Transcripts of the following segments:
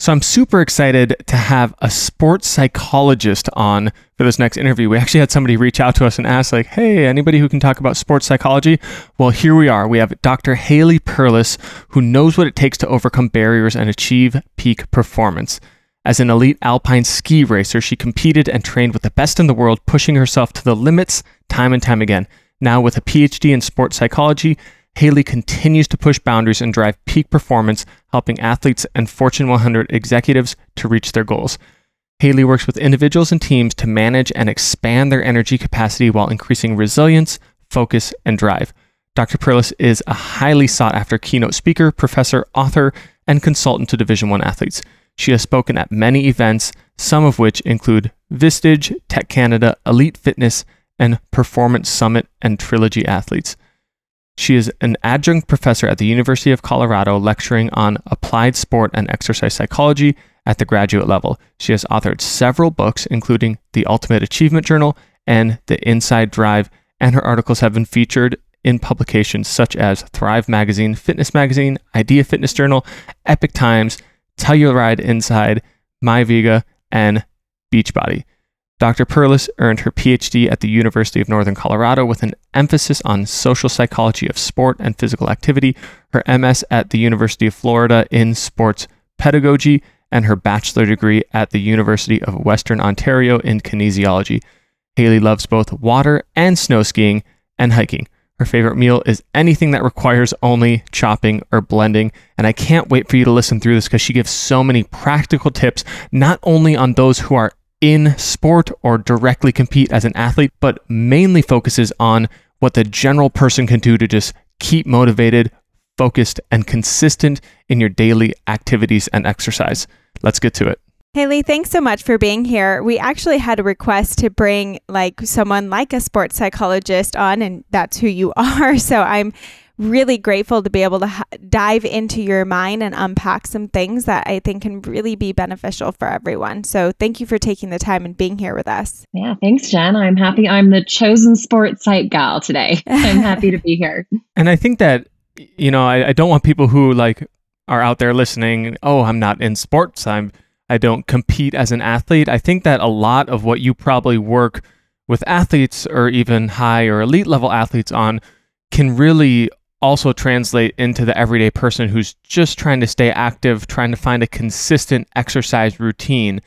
So I'm super excited to have a sports psychologist on for this next interview. We actually had somebody reach out to us and ask, like, hey, anybody who can talk about sports psychology? Well, here we are. We have Dr. Haley Perlus, who knows what it takes to overcome barriers and achieve peak performance. As an elite alpine ski racer, she competed and trained with the best in the world, pushing herself to the limits time and time again. Now, with a PhD in sports psychology, Haley continues to push boundaries and drive peak performance, helping athletes and Fortune 100 executives to reach their goals. Haley works with individuals and teams to manage and expand their energy capacity while increasing resilience, focus, and drive. Dr. Perlus is a highly sought after keynote speaker, professor, author, and consultant to Division 1 athletes. She has spoken at many events, some of which include Vistage, TEC Canada, Elite Fitness, and Performance Summit and Trilogy athletes. She is an adjunct professor at the University of Colorado, lecturing on applied sport and exercise psychology at the graduate level. She has authored several books, including The Ultimate Achievement Journal and The Inside Drive, and her articles have been featured in publications such as Thrive Magazine, Fitness Magazine, Idea Fitness Journal, Epoch Times, Telluride Inside, MyVega, and Beachbody. Dr. Perlus earned her PhD at the University of Northern Colorado with an emphasis on social psychology of sport and physical activity, her MS at the University of Florida in sports pedagogy, and her bachelor degree at the University of Western Ontario in kinesiology. Haley loves both water and snow skiing and hiking. Her favorite meal is anything that requires only chopping or blending. And I can't wait for you to listen through this because she gives so many practical tips, not only on those who are in sport or directly compete as an athlete, but mainly focuses on what the general person can do to just keep motivated, focused, and consistent in your daily activities and exercise. Let's get to it. Haley, thanks so much for being here. We actually had a request to bring like someone like a sports psychologist on, and that's who you are. So I'm really grateful to be able to ha- dive into your mind and unpack some things that I think can really be beneficial for everyone. So thank you for taking the time and being here with us. Yeah, thanks, Jen. I'm happy I'm the chosen sports psych gal today. I'm happy to be here. And I think that, you know, I, I don't want people who like are out there listening, oh, I'm not in sports. I'm I don't compete as an athlete. I think that a lot of what you probably work with athletes or even high or elite level athletes on can really also translate into the everyday person who's just trying to stay active, trying to find a consistent exercise routine.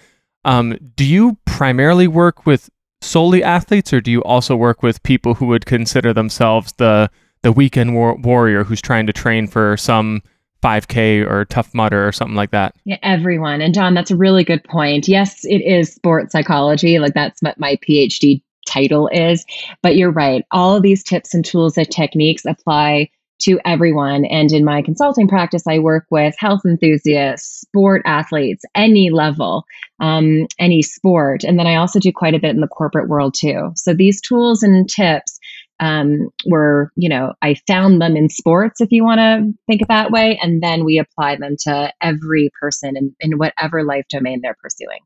Um, do you primarily work with solely athletes, or do you also work with people who would consider themselves the the weekend war- warrior who's trying to train for some 5K or Tough Mudder or something like that? Yeah, everyone. And John, that's a really good point. Yes, it is sports psychology. Like that's what my PhD title is. But you're right. All of these tips and tools and techniques apply to everyone. And in my consulting practice, I work with health enthusiasts, sport athletes, any level, um, any sport. And then I also do quite a bit in the corporate world too. So these tools and tips um, were, you know, I found them in sports, if you want to think of that way. And then we apply them to every person in, in whatever life domain they're pursuing.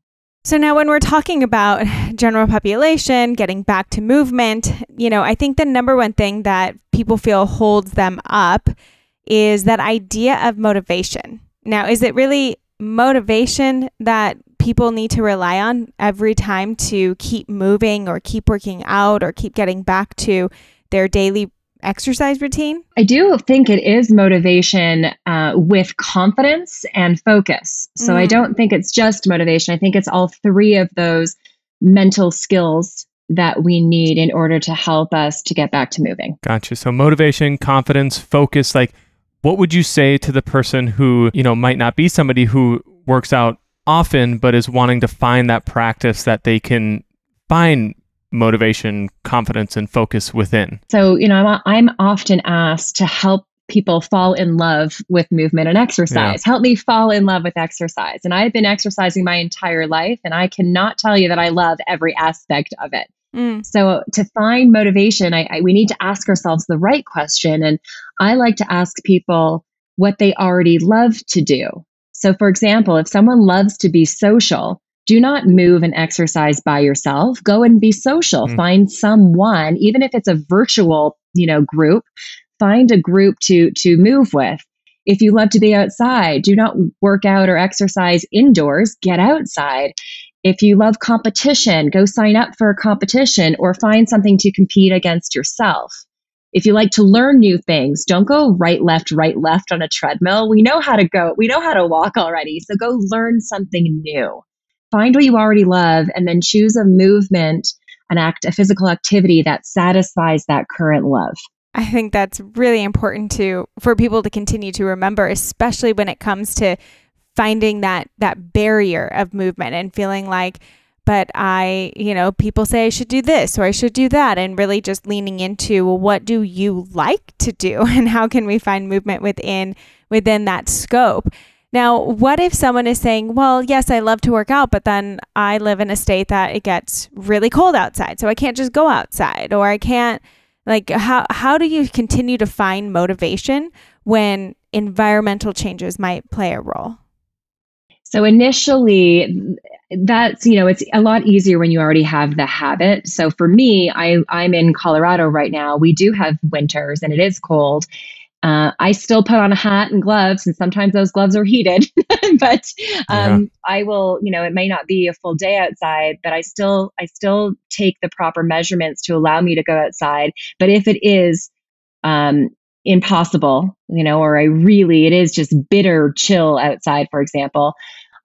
So now when we're talking about general population, getting back to movement, you know, I think the number one thing that people feel holds them up is that idea of motivation. Now, is it really motivation that people need to rely on every time to keep moving or keep working out or keep getting back to their daily exercise routine? I do think it is motivation uh, with confidence and focus. So mm. I don't think it's just motivation. I think it's all three of those mental skills that we need in order to help us to get back to moving. Gotcha. So motivation, confidence, focus, like what would you say to the person who, you know, might not be somebody who works out often but is wanting to find that practice that they can find motivation, confidence, and focus within? So, you know, I'm, I'm often asked to help people fall in love with movement and exercise. Yeah. Help me fall in love with exercise. And I've been exercising my entire life, and I cannot tell you that I love every aspect of it. Mm. So to find motivation, I, I, we need to ask ourselves the right question. And I like to ask people what they already love to do. So, for example, if someone loves to be social, do not move and exercise by yourself. Go and be social. Mm. Find someone, even if it's a virtual, you know, group. Find a group to to move with. If you love to be outside, do not work out or exercise indoors. Get outside. If you love competition, go sign up for a competition or find something to compete against yourself. If you like to learn new things, don't go right, left, right, left on a treadmill. We know how to go, we know how to walk already. So go learn something new. Find what you already love and then choose a movement, an act, a physical activity that satisfies that current love. I think that's really important to for people to continue to remember, especially when it comes to finding that that barrier of movement and feeling like but I, you know, people say I should do this or I should do that, and really just leaning into well, what do you like to do, and how can we find movement within within that scope. Now, what if someone is saying, well, yes, I love to work out, but then I live in a state that it gets really cold outside, so I can't just go outside, or I can't, like, how, how do you continue to find motivation when environmental changes might play a role? So initially, that's you know it's a lot easier when you already have the habit. So for me, I I'm in Colorado right now. We do have winters and it is cold. Uh, I still put on a hat and gloves, and sometimes those gloves are heated. but um, yeah. I will, you know, it may not be a full day outside, but I still I still take the proper measurements to allow me to go outside. But if it is um, impossible, you know, or I really, it is just bitter chill outside, for example,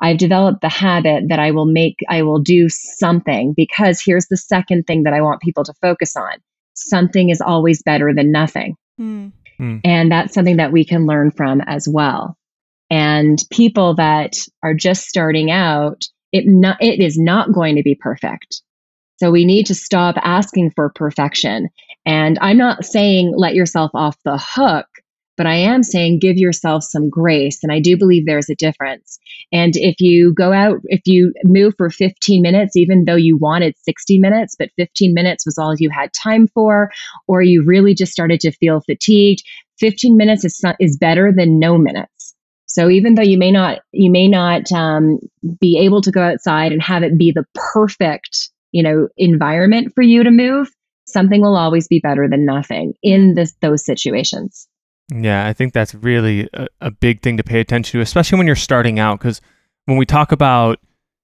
I've developed the habit that I will make, I will do something because here's the second thing that I want people to focus on something is always better than nothing. Mm. And that's something that we can learn from as well. And people that are just starting out, it, not, it is not going to be perfect. So we need to stop asking for perfection. And I'm not saying let yourself off the hook, but I am saying give yourself some grace. And I do believe there's a difference. And if you go out, if you move for 15 minutes, even though you wanted 60 minutes, but 15 minutes was all you had time for, or you really just started to feel fatigued, 15 minutes is, is better than no minutes. So even though you may not, you may not um, be able to go outside and have it be the perfect you know, environment for you to move, something will always be better than nothing in this, those situations. Yeah, I think that's really a, a big thing to pay attention to, especially when you're starting out. Because when we talk about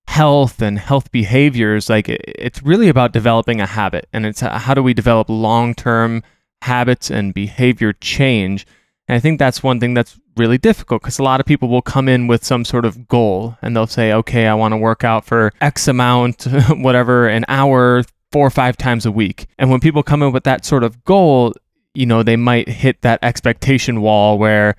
health and health behaviors, like it, it's really about developing a habit, and it's uh, how do we develop long-term habits and behavior change. And I think that's one thing that's really difficult because a lot of people will come in with some sort of goal and they'll say, okay, I want to work out for X amount, whatever, an hour, four or five times a week. And when people come in with that sort of goal, you know, they might hit that expectation wall where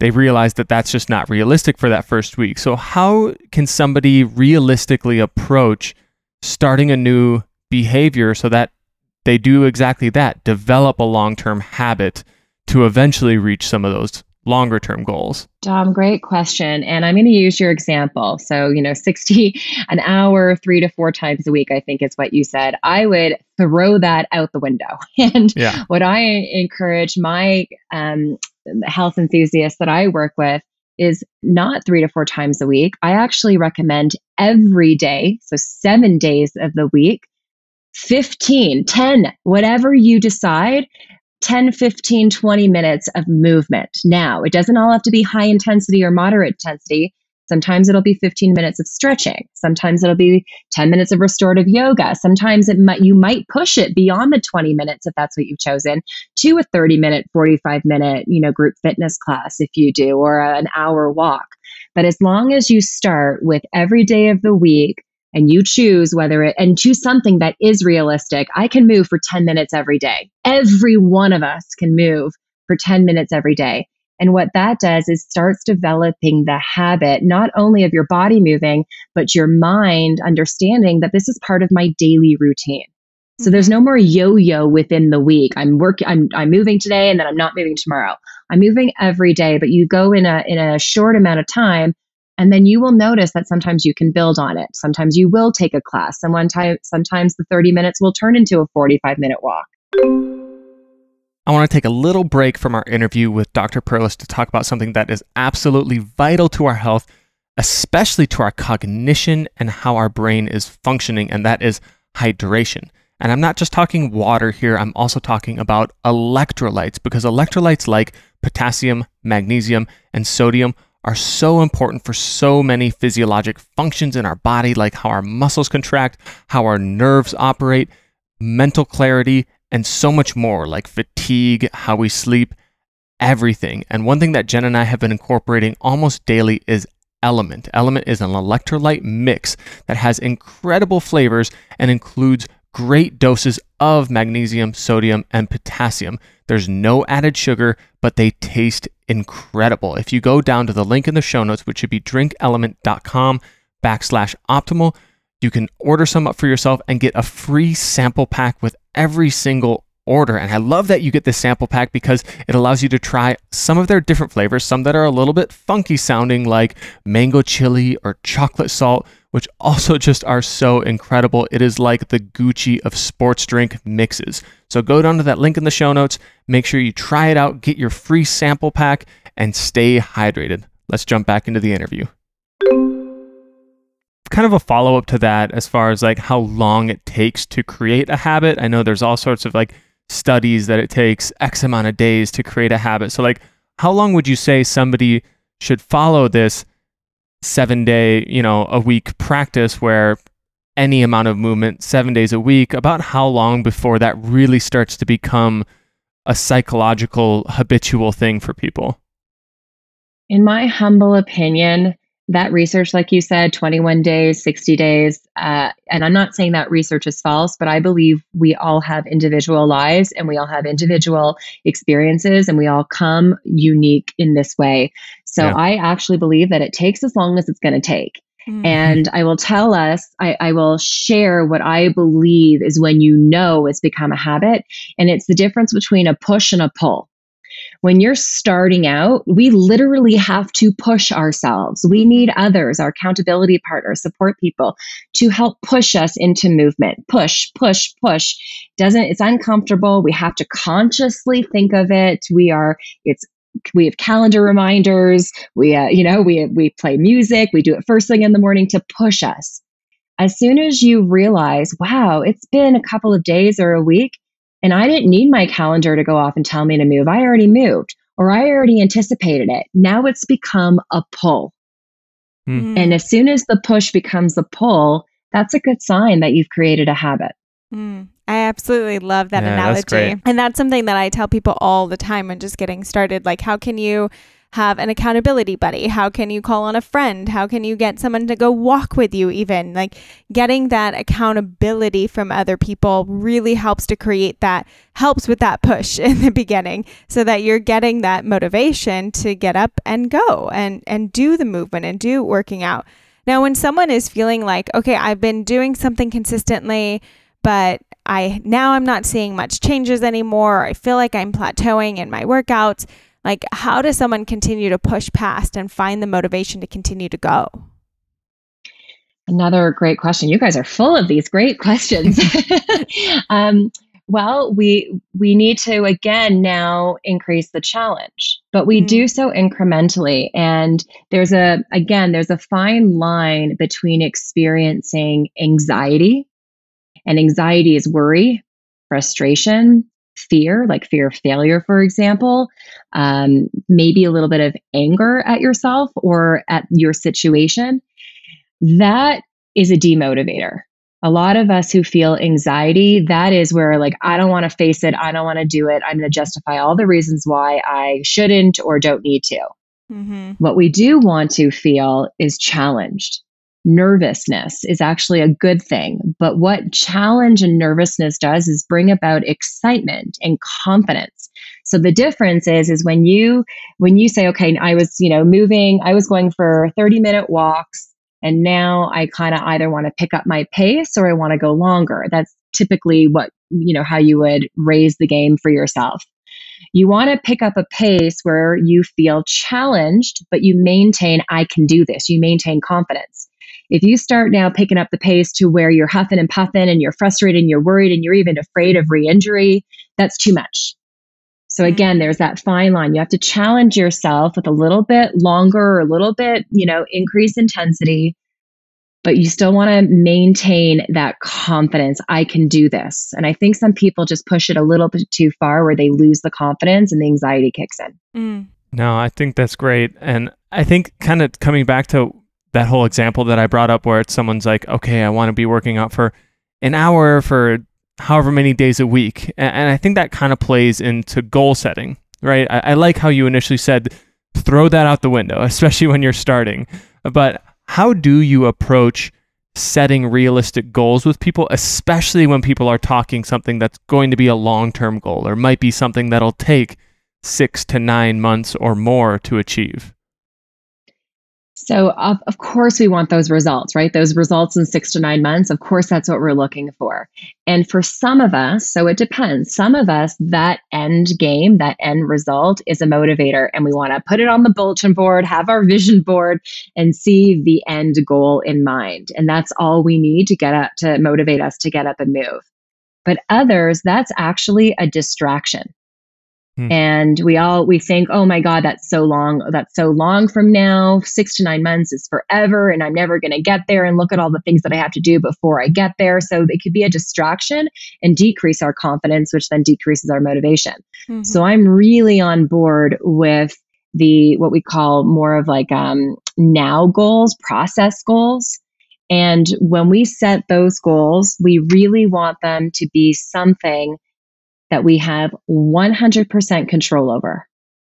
they realize that that's just not realistic for that first week. So, how can somebody realistically approach starting a new behavior so that they do exactly that, develop a long term habit to eventually reach some of those longer term goals? Dom, great question. And I'm going to use your example. So, you know, 60 an hour, three to four times a week, I think is what you said. I would throw that out the window. And yeah. what I encourage my um, health enthusiasts that I work with is not three to four times a week. I actually recommend every day, so seven days of the week, 15, 10, whatever you decide, 10, 15, 20 minutes of movement. Now, it doesn't all have to be high intensity or moderate intensity. Sometimes it'll be 15 minutes of stretching. Sometimes it'll be 10 minutes of restorative yoga. Sometimes it might you might push it beyond the 20 minutes if that's what you've chosen to a 30 minute, 45 minute, you know, group fitness class if you do or an hour walk. But as long as you start with every day of the week and you choose whether it and choose something that is realistic. I can move for 10 minutes every day. Every one of us can move for 10 minutes every day. And what that does is starts developing the habit, not only of your body moving, but your mind understanding that this is part of my daily routine. So there's no more yo-yo within the week. I'm working, I'm, I'm moving today and then I'm not moving tomorrow. I'm moving every day, but you go in a, in a short amount of time And then you will notice that sometimes you can build on it. Sometimes you will take a class. And one time, sometimes the 30 minutes will turn into a 45 minute walk. I want to take a little break from our interview with Dr. Perlus to talk about something that is absolutely vital to our health, especially to our cognition and how our brain is functioning, and that is hydration. And I'm not just talking water here, I'm also talking about electrolytes because electrolytes like potassium, magnesium, and sodium are so important for so many physiologic functions in our body, like how our muscles contract, how our nerves operate, mental clarity, and so much more, like fatigue, how we sleep, everything. And one thing that Jen and I have been incorporating almost daily is LMNT. LMNT is an electrolyte mix that has incredible flavors and includes great doses of magnesium, sodium, and potassium. There's no added sugar, but they taste incredible. If you go down to the link in the show notes, which should be drinklmnt.com backslash optimal, you can order some up for yourself and get a free sample pack with every single order. And I love that you get this sample pack because it allows you to try some of their different flavors, some that are a little bit funky sounding, like mango chili or chocolate salt, which also just are so incredible. It is like the Gucci of sports drink mixes. So go down to that link in the show notes, make sure you try it out, get your free sample pack, and stay hydrated. Let's jump back into the interview. Kind of a follow up to that, as far as like how long it takes to create a habit. I know there's all sorts of like studies that it takes X amount of days to create a habit. So, like, how long would you say somebody should follow this seven day, you know, a week practice where any amount of movement, seven days a week? About how long before that really starts to become a psychological, habitual thing for people? In my humble opinion, that research, like you said, 21 days, 60 days, uh, and I'm not saying that research is false, but I believe we all have individual lives and we all have individual experiences and we all come unique in this way. So yeah. I actually believe that it takes as long as it's going to take. Mm-hmm. And I will tell us, I, I will share what I believe is when you know it's become a habit. And it's the difference between a push and a pull when you're starting out, we literally have to push ourselves. We need others, our accountability partners, support people to help push us into movement. Push, push, push. Doesn't, it's uncomfortable. We have to consciously think of it. We are, it's we have calendar reminders we uh, you know we we play music we do it first thing in the morning to push us as soon as you realize wow it's been a couple of days or a week and I didn't need my calendar to go off and tell me to move. I already moved or I already anticipated it. Now it's become a pull. Mm. And as soon as the push becomes a pull, that's a good sign that you've created a habit. Mm. I absolutely love that yeah, analogy. That's and that's something that I tell people all the time when just getting started. Like, how can you have an accountability buddy? How can you call on a friend? How can you get someone to go walk with you, even? Like getting that accountability from other people really helps to create that, helps with that push in the beginning so that you're getting that motivation to get up and go and, and do the movement and do working out. Now, when someone is feeling like, okay, I've been doing something consistently, but I now I'm not seeing much changes anymore. I feel like I'm plateauing in my workouts. Like, how does someone continue to push past and find the motivation to continue to go? Another great question. You guys are full of these great questions. um, well, we we need to again now increase the challenge, but we mm. do so incrementally. And there's a again, there's a fine line between experiencing anxiety, and anxiety is worry, frustration, fear, like fear of failure, for example, um, maybe a little bit of anger at yourself or at your situation, that is a demotivator. A lot of us who feel anxiety, that is where, like, I don't want to face it. I don't want to do it. I'm going to justify all the reasons why I shouldn't or don't need to. Mm-hmm. What we do want to feel is challenged nervousness is actually a good thing. But what challenge and nervousness does is bring about excitement and confidence. So the difference is is when you when you say okay, I was, you know, moving, I was going for 30 minute walks and now I kind of either want to pick up my pace or I want to go longer. That's typically what, you know, how you would raise the game for yourself. You want to pick up a pace where you feel challenged, but you maintain, I can do this. You maintain confidence. If you start now picking up the pace to where you're huffing and puffing and you're frustrated and you're worried and you're even afraid of re injury, that's too much. So again, there's that fine line. You have to challenge yourself with a little bit longer or a little bit, you know, increase intensity, but you still want to maintain that confidence. I can do this. And I think some people just push it a little bit too far where they lose the confidence and the anxiety kicks in. Mm. No, I think that's great. And I think kind of coming back to that whole example that I brought up where it's someone's like, okay, I want to be working out for an hour for however many days a week. And, I think that kind of plays into goal setting, right? I, I like how you initially said, throw that out the window, especially when you're starting. But how do you approach setting realistic goals with people, especially when people are talking something that's going to be a long term goal or might be something that'll take six to nine months or more to achieve? So, of, of course, we want those results, right? Those results in six to nine months. Of course, that's what we're looking for. And for some of us, so it depends, some of us, that end game, that end result is a motivator. And we want to put it on the bulletin board, have our vision board, and see the end goal in mind. And that's all we need to get up to motivate us to get up and move. But others, that's actually a distraction. Hmm. And we all we think, oh my God, that's so long. That's so long from now. Six to nine months is forever, and I'm never going to get there. And look at all the things that I have to do before I get there. So it could be a distraction and decrease our confidence, which then decreases our motivation. Mm-hmm. So I'm really on board with the what we call more of like um, now goals, process goals. And when we set those goals, we really want them to be something that we have 100% control over.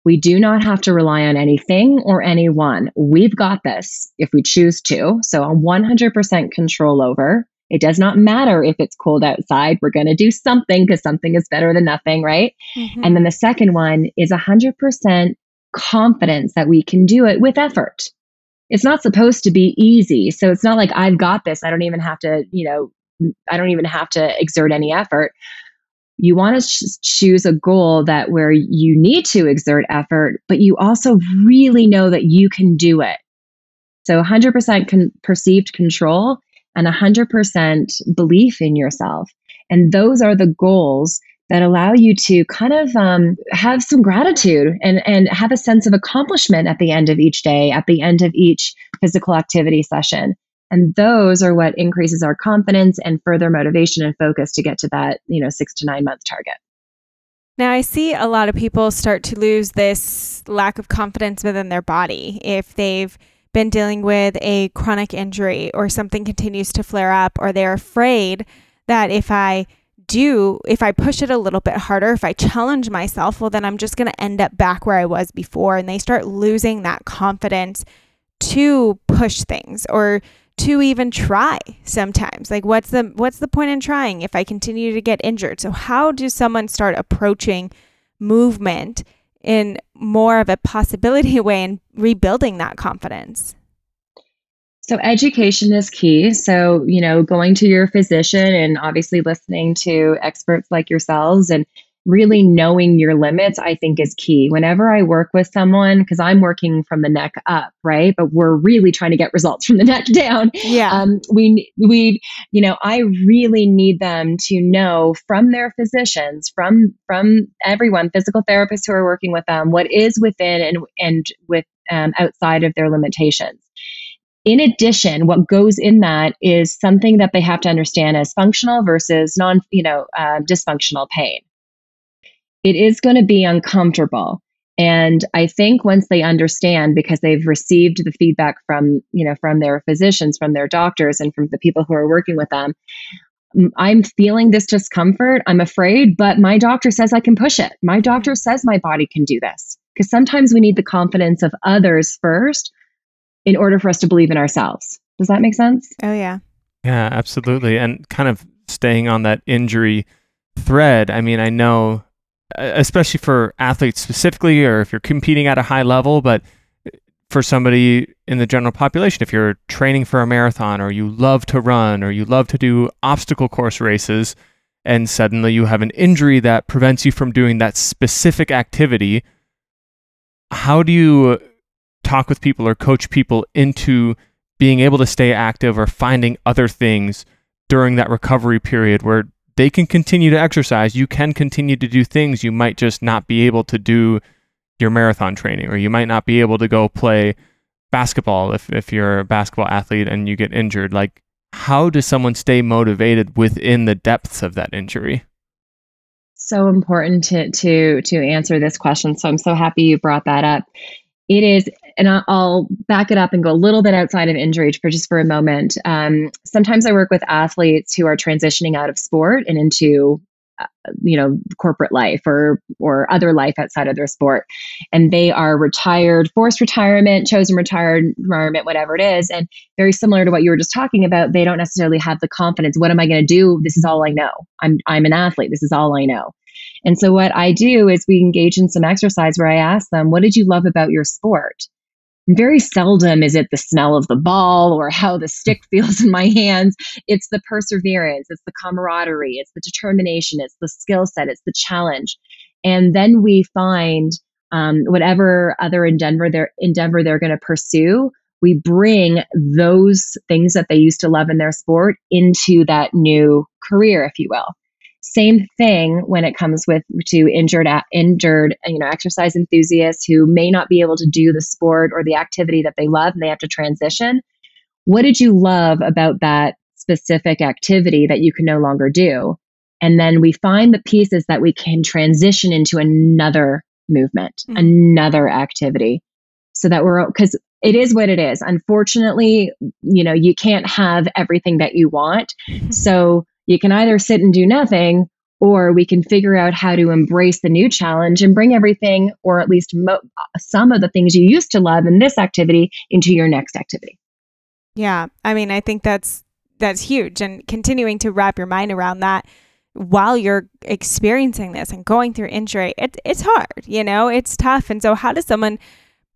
We do not have to rely on anything or anyone. We've got this if we choose to. So, a 100% control over. It does not matter if it's cold outside. We're going to do something because something is better than nothing, right? Mm-hmm. And then the second one is 100% confidence that we can do it with effort. It's not supposed to be easy. So, it's not like I've got this. I don't even have to, you know, I don't even have to exert any effort you want to ch- choose a goal that where you need to exert effort, but you also really know that you can do it. So 100% con- perceived control and 100% belief in yourself. And those are the goals that allow you to kind of um, have some gratitude and, and have a sense of accomplishment at the end of each day, at the end of each physical activity session. And those are what increases our confidence and further motivation and focus to get to that, you know, six to nine month target. Now, I see a lot of people start to lose this lack of confidence within their body if they've been dealing with a chronic injury or something continues to flare up, or they're afraid that if I do, if I push it a little bit harder, if I challenge myself, well, then I'm just going to end up back where I was before. And they start losing that confidence to push things or to even try sometimes. Like what's the what's the point in trying if i continue to get injured? So how does someone start approaching movement in more of a possibility way and rebuilding that confidence? So education is key. So you know going to your physician and obviously listening to experts like yourselves and really knowing your limits, I think is key. Whenever I work with someone, because I'm working from the neck up, right? But we're really trying to get results from the neck down. Yeah. Um, we, we, you know, I really need them to know from their physicians, from, from everyone, physical therapists who are working with them, what is within and, and with, um, outside of their limitations. In addition, what goes in that is something that they have to understand as functional versus non, you know, uh, dysfunctional pain it is going to be uncomfortable. And I think once they understand, because they've received the feedback from, you know, from their physicians, from their doctors, and from the people who are working with them, I'm feeling this discomfort. I'm afraid, but my doctor says I can push it. My doctor mm-hmm. says my body can do this. Because sometimes we need the confidence of others first in order for us to believe in ourselves. Does that make sense? Oh, yeah. Yeah, absolutely. And kind of staying on that injury thread, I mean, I know especially for athletes specifically, or if you're competing at a high level, but uh, for somebody in the general population, if you're training for a marathon or you love to run or you love to do obstacle course races, and suddenly you have an injury that prevents you from doing that specific activity, how do you talk with people or coach people into being able to stay active or finding other things during that recovery period where they can continue to exercise, you can continue to do things. You might just not be able to do your marathon training or you might not be able to go play basketball if, if you're a basketball athlete and you get injured. Like how does someone stay motivated within the depths of that injury? So important to to to answer this question. So i'm so happy you brought that up it is and I'll back it up and go a little bit outside of injury for just for a moment. Um, sometimes I work with athletes who are transitioning out of sport and into uh, you know corporate life or or other life outside of their sport. And they are retired forced retirement chosen retirement whatever it is and very similar to what you were just talking about they don't necessarily have the confidence what am i going to do? This is all i know. I'm i'm an athlete. This is all i know and so what i do is we engage in some exercise where i ask them what did you love about your sport very seldom is it the smell of the ball or how the stick feels in my hands. It's the perseverance, it's the camaraderie, it's the determination, it's the skill set, it's the challenge. And then we find um, whatever other endeavor they're, endeavor they're going to pursue, we bring those things that they used to love in their sport into that new career, if you will. Same thing when it comes with to injured injured you know exercise enthusiasts who may not be able to do the sport or the activity that they love and they have to transition. What did you love about that specific activity that you can no longer do? And then we find the pieces that we can transition into another movement, mm-hmm. another activity so that we're because it is what it is. Unfortunately, you know, you can't have everything that you want. Mm-hmm. So you can either sit and do nothing, or we can figure out how to embrace the new challenge and bring everything, or at least mo- some of the things you used to love in this activity, into your next activity. Yeah, I mean, I think that's that's huge, and continuing to wrap your mind around that while you're experiencing this and going through injury, it, it's hard. You know, it's tough, and so how does someone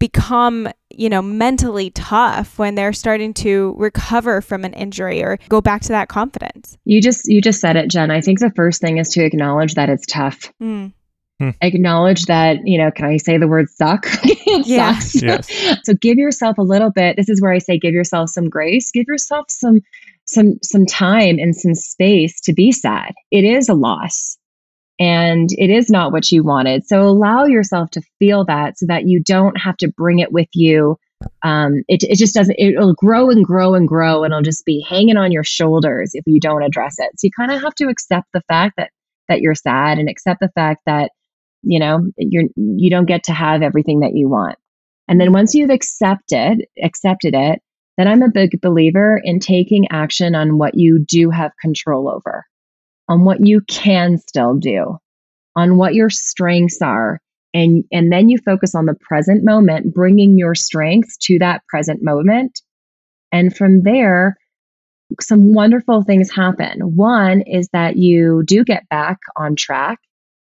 become, you know, mentally tough when they're starting to recover from an injury or go back to that confidence. You just you just said it, Jen. I think the first thing is to acknowledge that it's tough. Mm. Acknowledge that, you know, can I say the word suck? it yeah. sucks. Yes. so give yourself a little bit. This is where I say give yourself some grace. Give yourself some some some time and some space to be sad. It is a loss and it is not what you wanted. So allow yourself to feel that so that you don't have to bring it with you. Um, it, it just doesn't, it'll grow and grow and grow and it'll just be hanging on your shoulders if you don't address it. So you kind of have to accept the fact that, that you're sad and accept the fact that, you know, you're, you don't get to have everything that you want. And then once you've accepted, accepted it, then I'm a big believer in taking action on what you do have control over on what you can still do, on what your strengths are. And, and then you focus on the present moment, bringing your strengths to that present moment. And from there, some wonderful things happen. One is that you do get back on track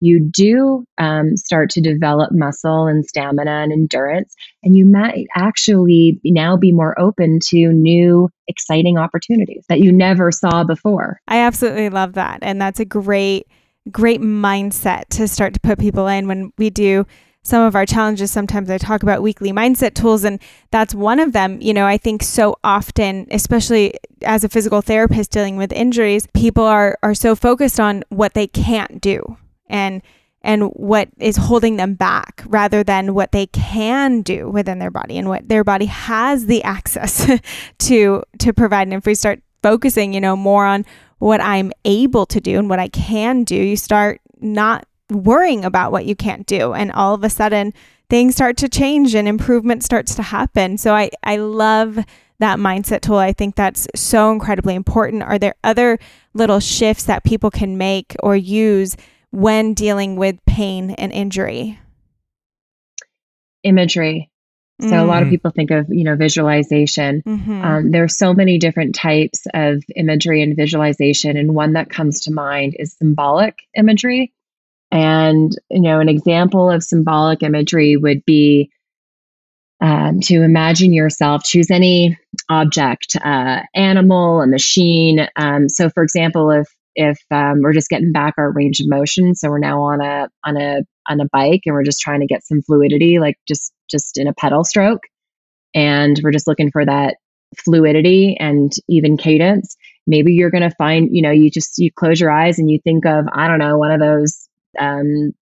you do um, start to develop muscle and stamina and endurance, and you might actually now be more open to new, exciting opportunities that you never saw before. I absolutely love that. And that's a great, great mindset to start to put people in when we do some of our challenges sometimes i talk about weekly mindset tools and that's one of them you know i think so often especially as a physical therapist dealing with injuries people are are so focused on what they can't do and and what is holding them back rather than what they can do within their body and what their body has the access to to provide. And if we start focusing you know more on what i'm able to do and what i can do you start not worrying about what you can't do. And all of a sudden things start to change and improvement starts to happen. So i i love that mindset tool. I think that's so incredibly important. Are there other little shifts that people can make or use when dealing with pain and injury? Imagery. So mm. a lot of mm. people think of, you know, visualization. Mm-hmm. Um, there are so many different types of imagery and visualization, and one that comes to mind is symbolic imagery. And you know, an example of symbolic imagery would be um, to imagine yourself. Choose any object, uh, animal, a machine. Um, so, for example, if if um, we're just getting back our range of motion. So we're now on a on a on a bike and we're just trying to get some fluidity, like just just in a pedal stroke, and we're just looking for that fluidity and even cadence. Maybe you're going to find, you know, you just you close your eyes and you think of I don't know one of those um,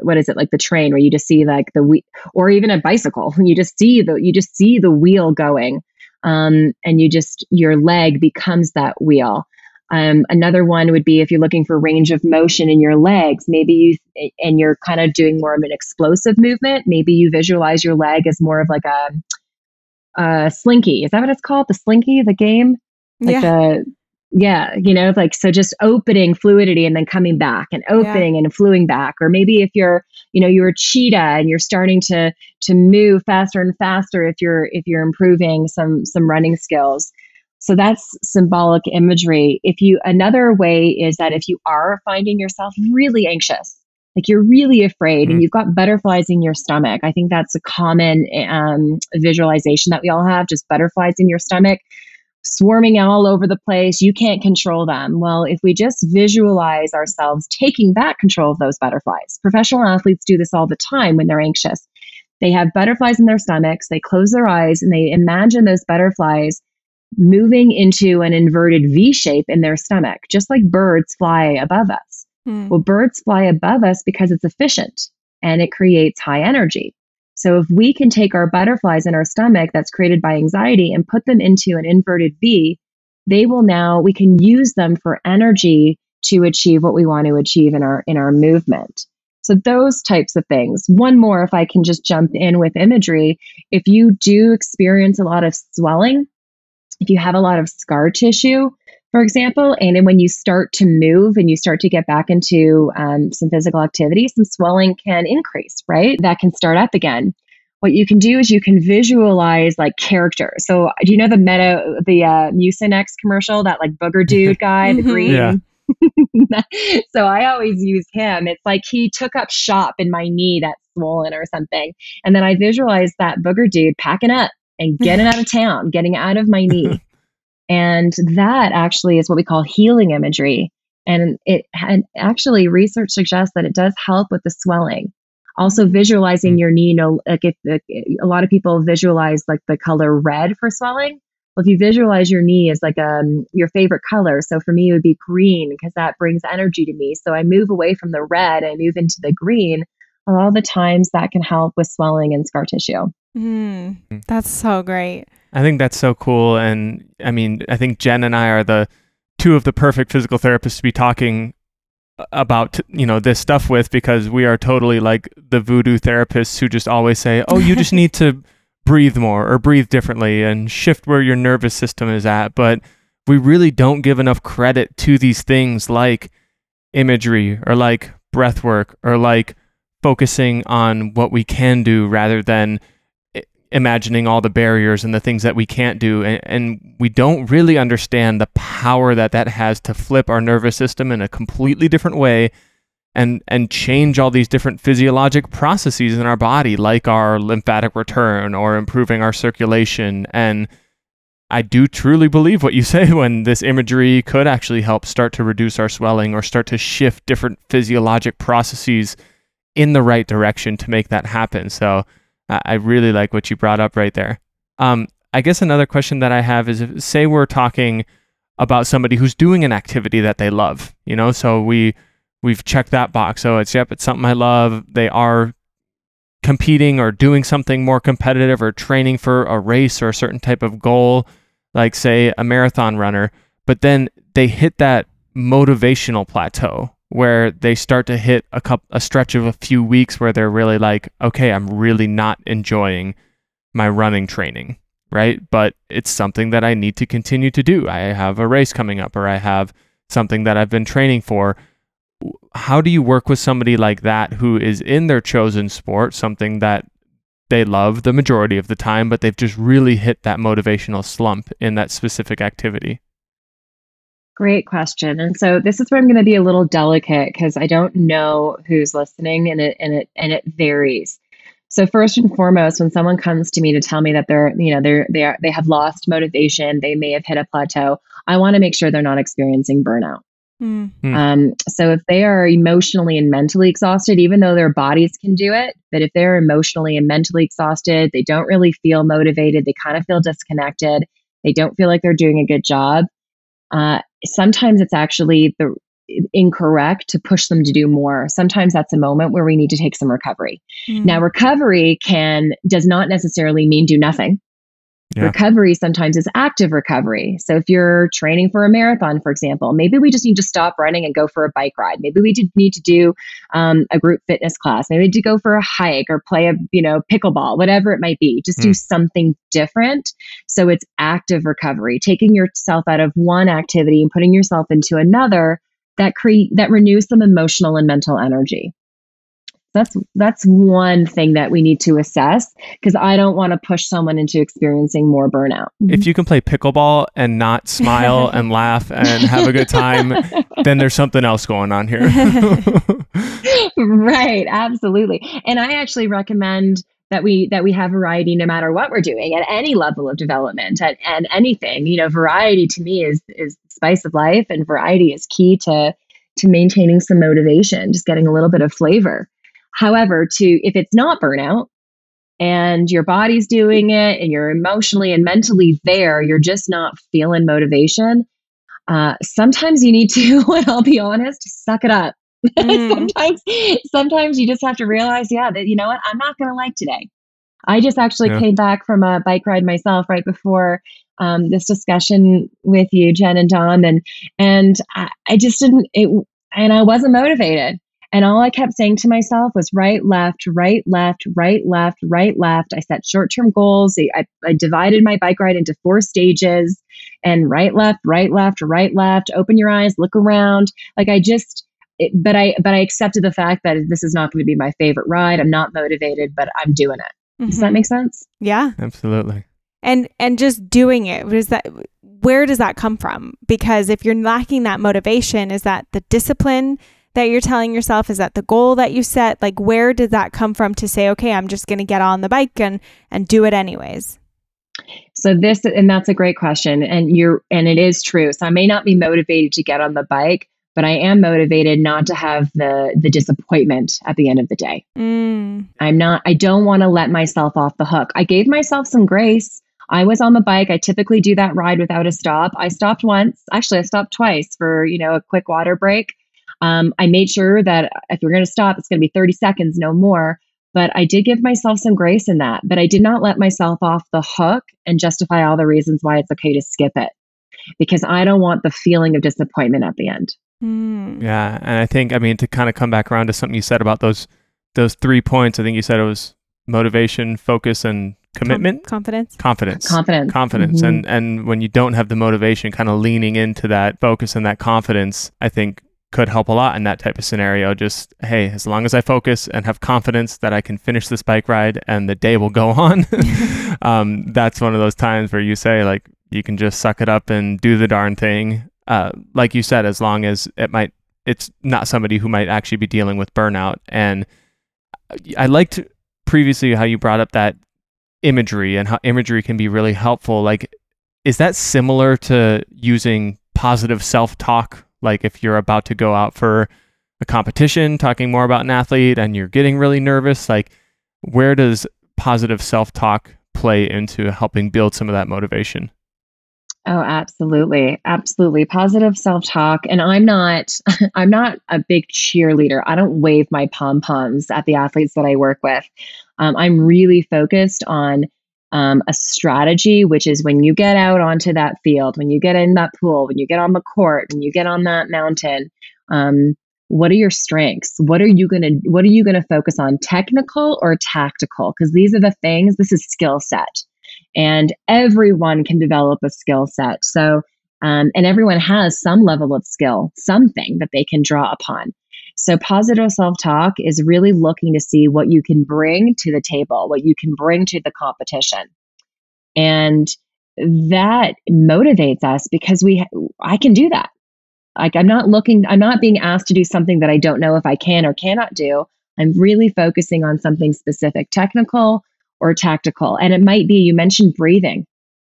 what is it like the train where you just see like the wheel or even a bicycle you just see the you just see the wheel going um, and you just your leg becomes that wheel um, another one would be if you're looking for range of motion in your legs maybe you and you're kind of doing more of an explosive movement maybe you visualize your leg as more of like a, a slinky. Is that what it's called? The slinky? The game? Like yeah. the yeah you know like so just opening fluidity and then coming back and opening yeah. and flowing back. Or maybe if you're you know you're a cheetah and you're starting to to move faster and faster if you're if you're improving some some running skills so that's symbolic imagery if you another way is that if you are finding yourself really anxious like you're really afraid mm. and you've got butterflies in your stomach i think that's a common um, visualization that we all have just butterflies in your stomach swarming all over the place. You can't control them. Well, if we just visualize ourselves taking back control of those butterflies, professional athletes do this all the time when they're anxious. They have butterflies in their stomachs, they close their eyes, and they imagine those butterflies moving into an inverted V shape in their stomach, just like birds fly above us. Hmm. Well, birds fly above us because it's efficient and it creates high energy. So if we can take our butterflies in our stomach that's created by anxiety and put them into an inverted V, they will now we can use them for energy to achieve what we want to achieve in our in our movement. So those types of things. One more if I can just jump in with imagery, if you do experience a lot of swelling, if you have a lot of scar tissue, for example. And then when you start to move and you start to get back into um, some physical activity, some swelling can increase, right? That can start up again. What you can do is you can visualize like character. So, do you know the Meta, the uh, Mucinex commercial, that like booger dude guy, the green? Yeah. so I always use him. It's like he took up shop in my knee that's swollen or something. And then I visualize that booger dude packing up and getting out of town, getting out of my knee. And that actually is what we call healing imagery. And it had actually research suggests that it does help with the swelling. Also, mm-hmm. visualizing mm. your knee, you know, like if the, a lot of people visualize like the color red for swelling. Well, if you visualize your knee as like um, your favorite color, so for me it would be green because that brings energy to me. So I move away from the red and move into the green. A lot of the times that can help with swelling and scar tissue. Mm, that's so great. I think that's so cool. And I mean, I think Jen and I are the two of the perfect physical therapists to be talking about you know this stuff with because we are totally like the voodoo therapists who just always say oh you just need to breathe more or breathe differently and shift where your nervous system is at but we really don't give enough credit to these things like imagery or like breath work or like focusing on what we can do rather than imagining all the barriers and the things that we can't do and, and, we don't really understand the power that that has to flip our nervous system in a completely different way and and change all these different physiologic processes in our body like our lymphatic return or improving our circulation. And I do truly believe what you say when this imagery could actually help start to reduce our swelling or start to shift different physiologic processes in the right direction to make that happen. So I really like what you brought up right there. Um, I guess another question that I have is if, say we're talking about somebody who's doing an activity that they love, you know, so we we've checked that box. So it's yep, it's something I love. They are competing or doing something more competitive or training for a race or a certain type of goal, like say a marathon runner, but then they hit that motivational plateau where they start to hit a couple, a stretch of a few weeks where they're really like, okay, I'm really not enjoying my running training, right? But it's something that I need to continue to do. I have a race coming up or I have something that I've been training for. How do you work with somebody like that who is in their chosen sport, something that they love the majority of the time, but they've just really hit that motivational slump in that specific activity? Great question. And so this is where I'm going to be a little delicate because I don't know who's listening and it and it and it varies. So first and foremost, when someone comes to me to tell me that they're, you know, they're they are they have lost motivation, they may have hit a plateau, I want to make sure they're not experiencing burnout. Mm. Hmm. Um, so if they are emotionally and mentally exhausted, even though their bodies can do it, but if they're emotionally and mentally exhausted, they don't really feel motivated, they kind of feel disconnected, they don't feel like they're doing a good job. Uh, sometimes it's actually the incorrect to push them to do more. Sometimes that's a moment where we need to take some recovery. Mm. Now, recovery can does not necessarily mean do nothing. Yeah. Recovery sometimes is active recovery. So if you're training for a marathon, for example, maybe we just need to stop running and go for a bike ride. Maybe we need to do um, a group fitness class. Maybe we need to go for a hike or play a you know pickleball, whatever it might be. Just do Mm. something different. So it's active recovery, taking yourself out of one activity and putting yourself into another that create that renews some emotional and mental energy that's that's one thing that we need to assess because i don't want to push someone into experiencing more burnout. If mm-hmm. you can play pickleball and not smile and laugh and have a good time, then there's something else going on here. right absolutely. And i actually recommend that we that we have variety no matter what we're doing at any level of development and, and anything. You know variety to me is is the spice of life and variety is key to to maintaining some motivation just getting a little bit of flavor however to if it's not burnout and your body's doing it and you're emotionally and mentally there you're just not feeling motivation uh, sometimes you need to and i'll be honest suck it up Mm. sometimes sometimes you just have to realize yeah that you know what i'm not going to like today i just actually Yeah. came back from a bike ride myself right before um, this discussion with you jen and don and and I, I just didn't it and i wasn't motivated and all i kept saying to myself was right left right left right left right left i set short-term goals I, I divided my bike ride into four stages and right left right left right left open your eyes look around like i just it, but I but I accepted the fact that this is not going to be my favorite ride. I'm not motivated, but I'm doing it. Does that Mhm. make sense? yeah. Absolutely. and and just doing it was that where does that come from because if you're lacking that motivation is that the discipline that you're telling yourself is that the goal that you set like where did that come from to say okay i'm just going to get on the bike and and do it anyways So this and that's a great question, and you're and it is true. So I may not be motivated to get on the bike, but I am motivated not to have the the disappointment at the end of the day. mm. I'm not. I don't want to let myself off the hook. I gave myself some grace. I was on the bike. I typically do that ride without a stop. I stopped once. Actually, I stopped twice for you know a quick water break. Um, I made sure that if you're going to stop, it's going to be 30 seconds, no more. But I did give myself some grace in that. But I did not let myself off the hook and justify all the reasons why it's okay to skip it, because I don't want the feeling of disappointment at the end. Mm. Yeah, and I think I mean to kind of come back around to something you said about those those three points. I think you said it was motivation, focus, and commitment, Com- confidence confidence, Confidence. confidence, Mhm. and and when you don't have the motivation, kind of leaning into that focus and that confidence, I think could help a lot in that type of scenario. Just hey, as long as I focus and have confidence that I can finish this bike ride and the day will go on, um, that's one of those times where you say like you can just suck it up and do the darn thing. Uh, like you said, as long as it might, it's not somebody who might actually be dealing with burnout. And I liked previously how you brought up that imagery and how imagery can be really helpful. Like, is that similar to using positive self talk? Like, if you're about to go out for a competition, talking more about an athlete, and you're getting really nervous, like, where does positive self talk play into helping build some of that motivation? Oh, absolutely. Absolutely. Positive self-talk. And I'm not I'm not a big cheerleader. I don't wave my pom-poms at the athletes that I work with. Um, I'm really focused on um, a strategy, which is when you get out onto that field, when you get in that pool, when you get on the court, when you get on that mountain, um, what are your strengths? What are you gonna What are you gonna focus on, technical or tactical? Because these are the things. This is skill set and everyone can develop a skill set. So, um, and everyone has some level of skill, something that they can draw upon. So, positive self talk is really looking to see what you can bring to the table, what you can bring to the competition. And that motivates us because we, I can do that. Like, I'm not looking, I'm not being asked to do something that I don't know if I can or cannot do. I'm really focusing on something specific, technical or tactical. And it might be, you mentioned breathing.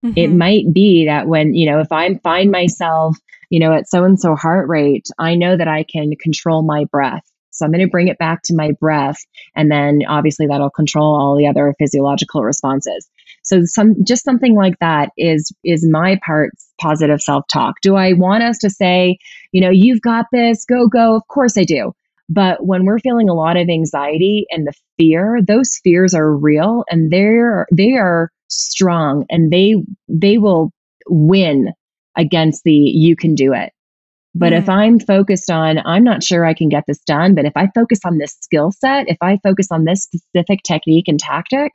Mm-hmm. It might be that when, you know, if I find myself, you know, at so and so heart rate, I know that I can control my breath. So I'm going to bring it back to my breath. And then obviously that'll control all the other physiological responses. So some just something like that is is my part positive self-talk. Do I want us to say, you know, you've got this, go, go? Of course I do. But when we're feeling a lot of anxiety and the fear, those fears are real and they're they are strong and they they will win against the you can do it. But mm. if I'm focused on, I'm not sure I can get this done, but if I focus on this skill set, if I focus on this specific technique and tactic,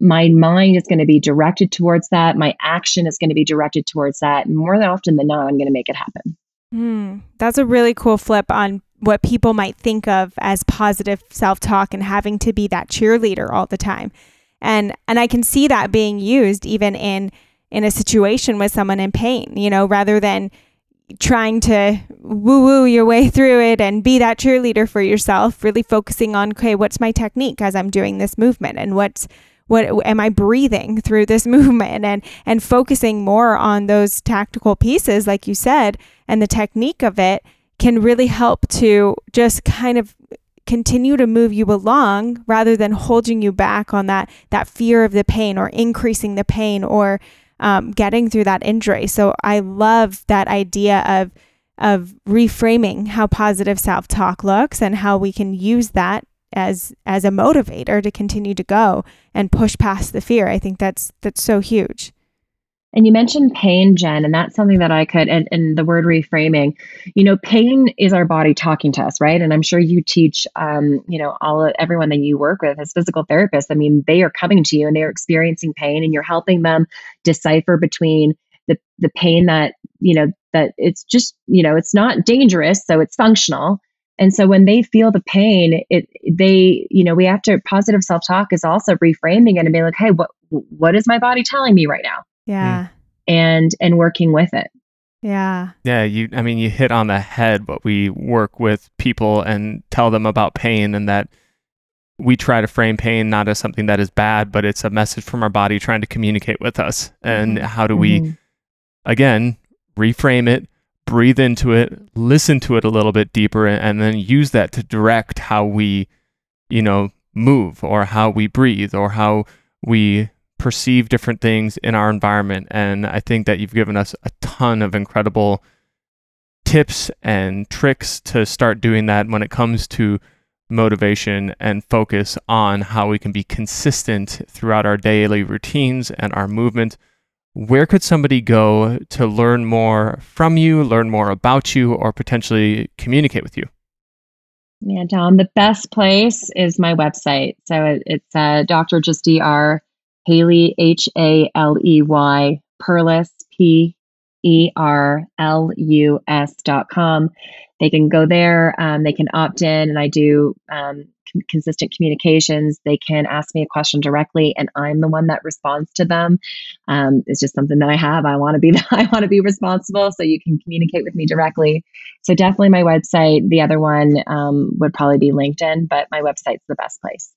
my mind is going to be directed towards that. My action is going to be directed towards that. And more than often than not, I'm going to make it happen. Mm, that's a really cool flip on what people might think of as positive self-talk and having to be that cheerleader all the time. And and I can see that being used even in in a situation with someone in pain, you know, rather than trying to woo woo your way through it and be that cheerleader for yourself, really focusing on, okay, what's my technique as I'm doing this movement? And what's what am I breathing through this movement? And and focusing more on those tactical pieces like you said and the technique of it can really help to just kind of continue to move you along rather than holding you back on that that fear of the pain or increasing the pain or um, getting through that injury. So I love that idea of of reframing how positive self talk looks and how we can use that as as a motivator to continue to go and push past the fear. I think that's that's so huge. And you mentioned pain, Jen, and that's something that I could, and, and the word reframing, you know, pain is our body talking to us, right? And I'm sure you teach, um, you know, all everyone that you work with as physical therapists. I mean, they are coming to you and they're experiencing pain, and you're helping them decipher between the the pain that you know that it's just you know it's not dangerous, so it's functional. And so when they feel the pain, it they you know we have to positive self talk is also reframing it and being like, hey, what what is my body telling me right now? Yeah. And and working with it. Yeah. Yeah, you I mean you hit on the head but we work with people and tell them about pain and that we try to frame pain not as something that is bad, but it's a message from our body trying to communicate with us. And mm-hmm. how do we mm-hmm. again reframe it, breathe into it, listen to it a little bit deeper and then use that to direct how we, you know, move or how we breathe or how we perceive different things in our environment. And I think that you've given us a ton of incredible tips and tricks to start doing that when it comes to motivation and focus on how we can be consistent throughout our daily routines and our movement. Where could somebody go to learn more from you, learn more about you, or potentially communicate with you? Yeah, Tom, the best place is my website. So it's uh, Dr. Haley, H A L E Y, Perlus, P E R L U S dot com. They can go there, um, they can opt in, and I do um, consistent communications. They can ask me a question directly, and I'm the one that responds to them. Um, it's just something that I have. I want to be I want to be responsible, so you can communicate with me directly. So definitely my website. The other one um, would probably be LinkedIn, but my website's the best place.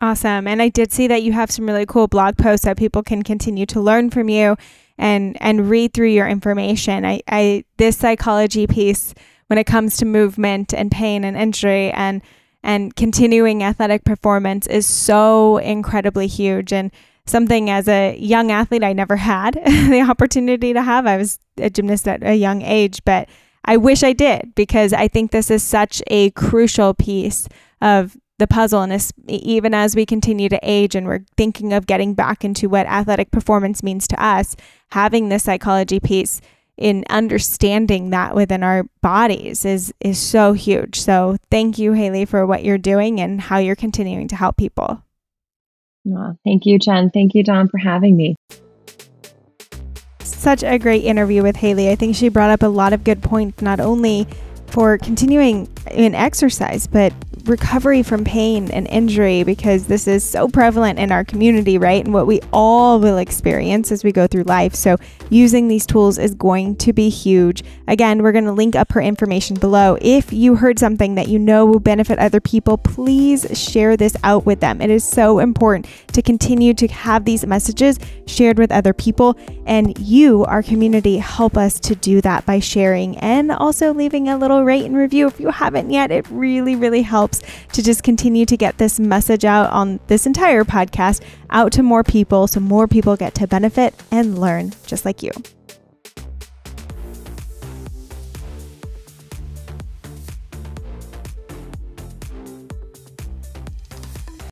Awesome. And I did see that you have some really cool blog posts that people can continue to learn from you and and read through your information. I, I this psychology piece when it comes to movement and pain and injury and and continuing athletic performance is so incredibly huge and something as a young athlete I never had the opportunity to have. I was a gymnast at a young age, but I wish I did because I think this is such a crucial piece of the puzzle. And as, even as we continue to age and we're thinking of getting back into what athletic performance means to us having this psychology piece in understanding that within our bodies is is so huge. So thank you haley for what you're doing and how you're continuing to help people. Well, thank you jen. Thank you don for having me. Such a great interview with haley. I think she brought up a lot of good points not only for continuing in exercise but recovery from pain and injury because this is so prevalent in our community, right? And what we all will experience as we go through life. So, using these tools is going to be huge. Again, we're going to link up her information below. If you heard something that you know will benefit other people, please share this out with them. It is so important to continue to have these messages shared with other people. And you, our community, help us to do that by sharing and also leaving a little rate and review if you haven't yet. It really, really helps to just continue to get this message out on this entire podcast out to more people so more people get to benefit and learn just like you.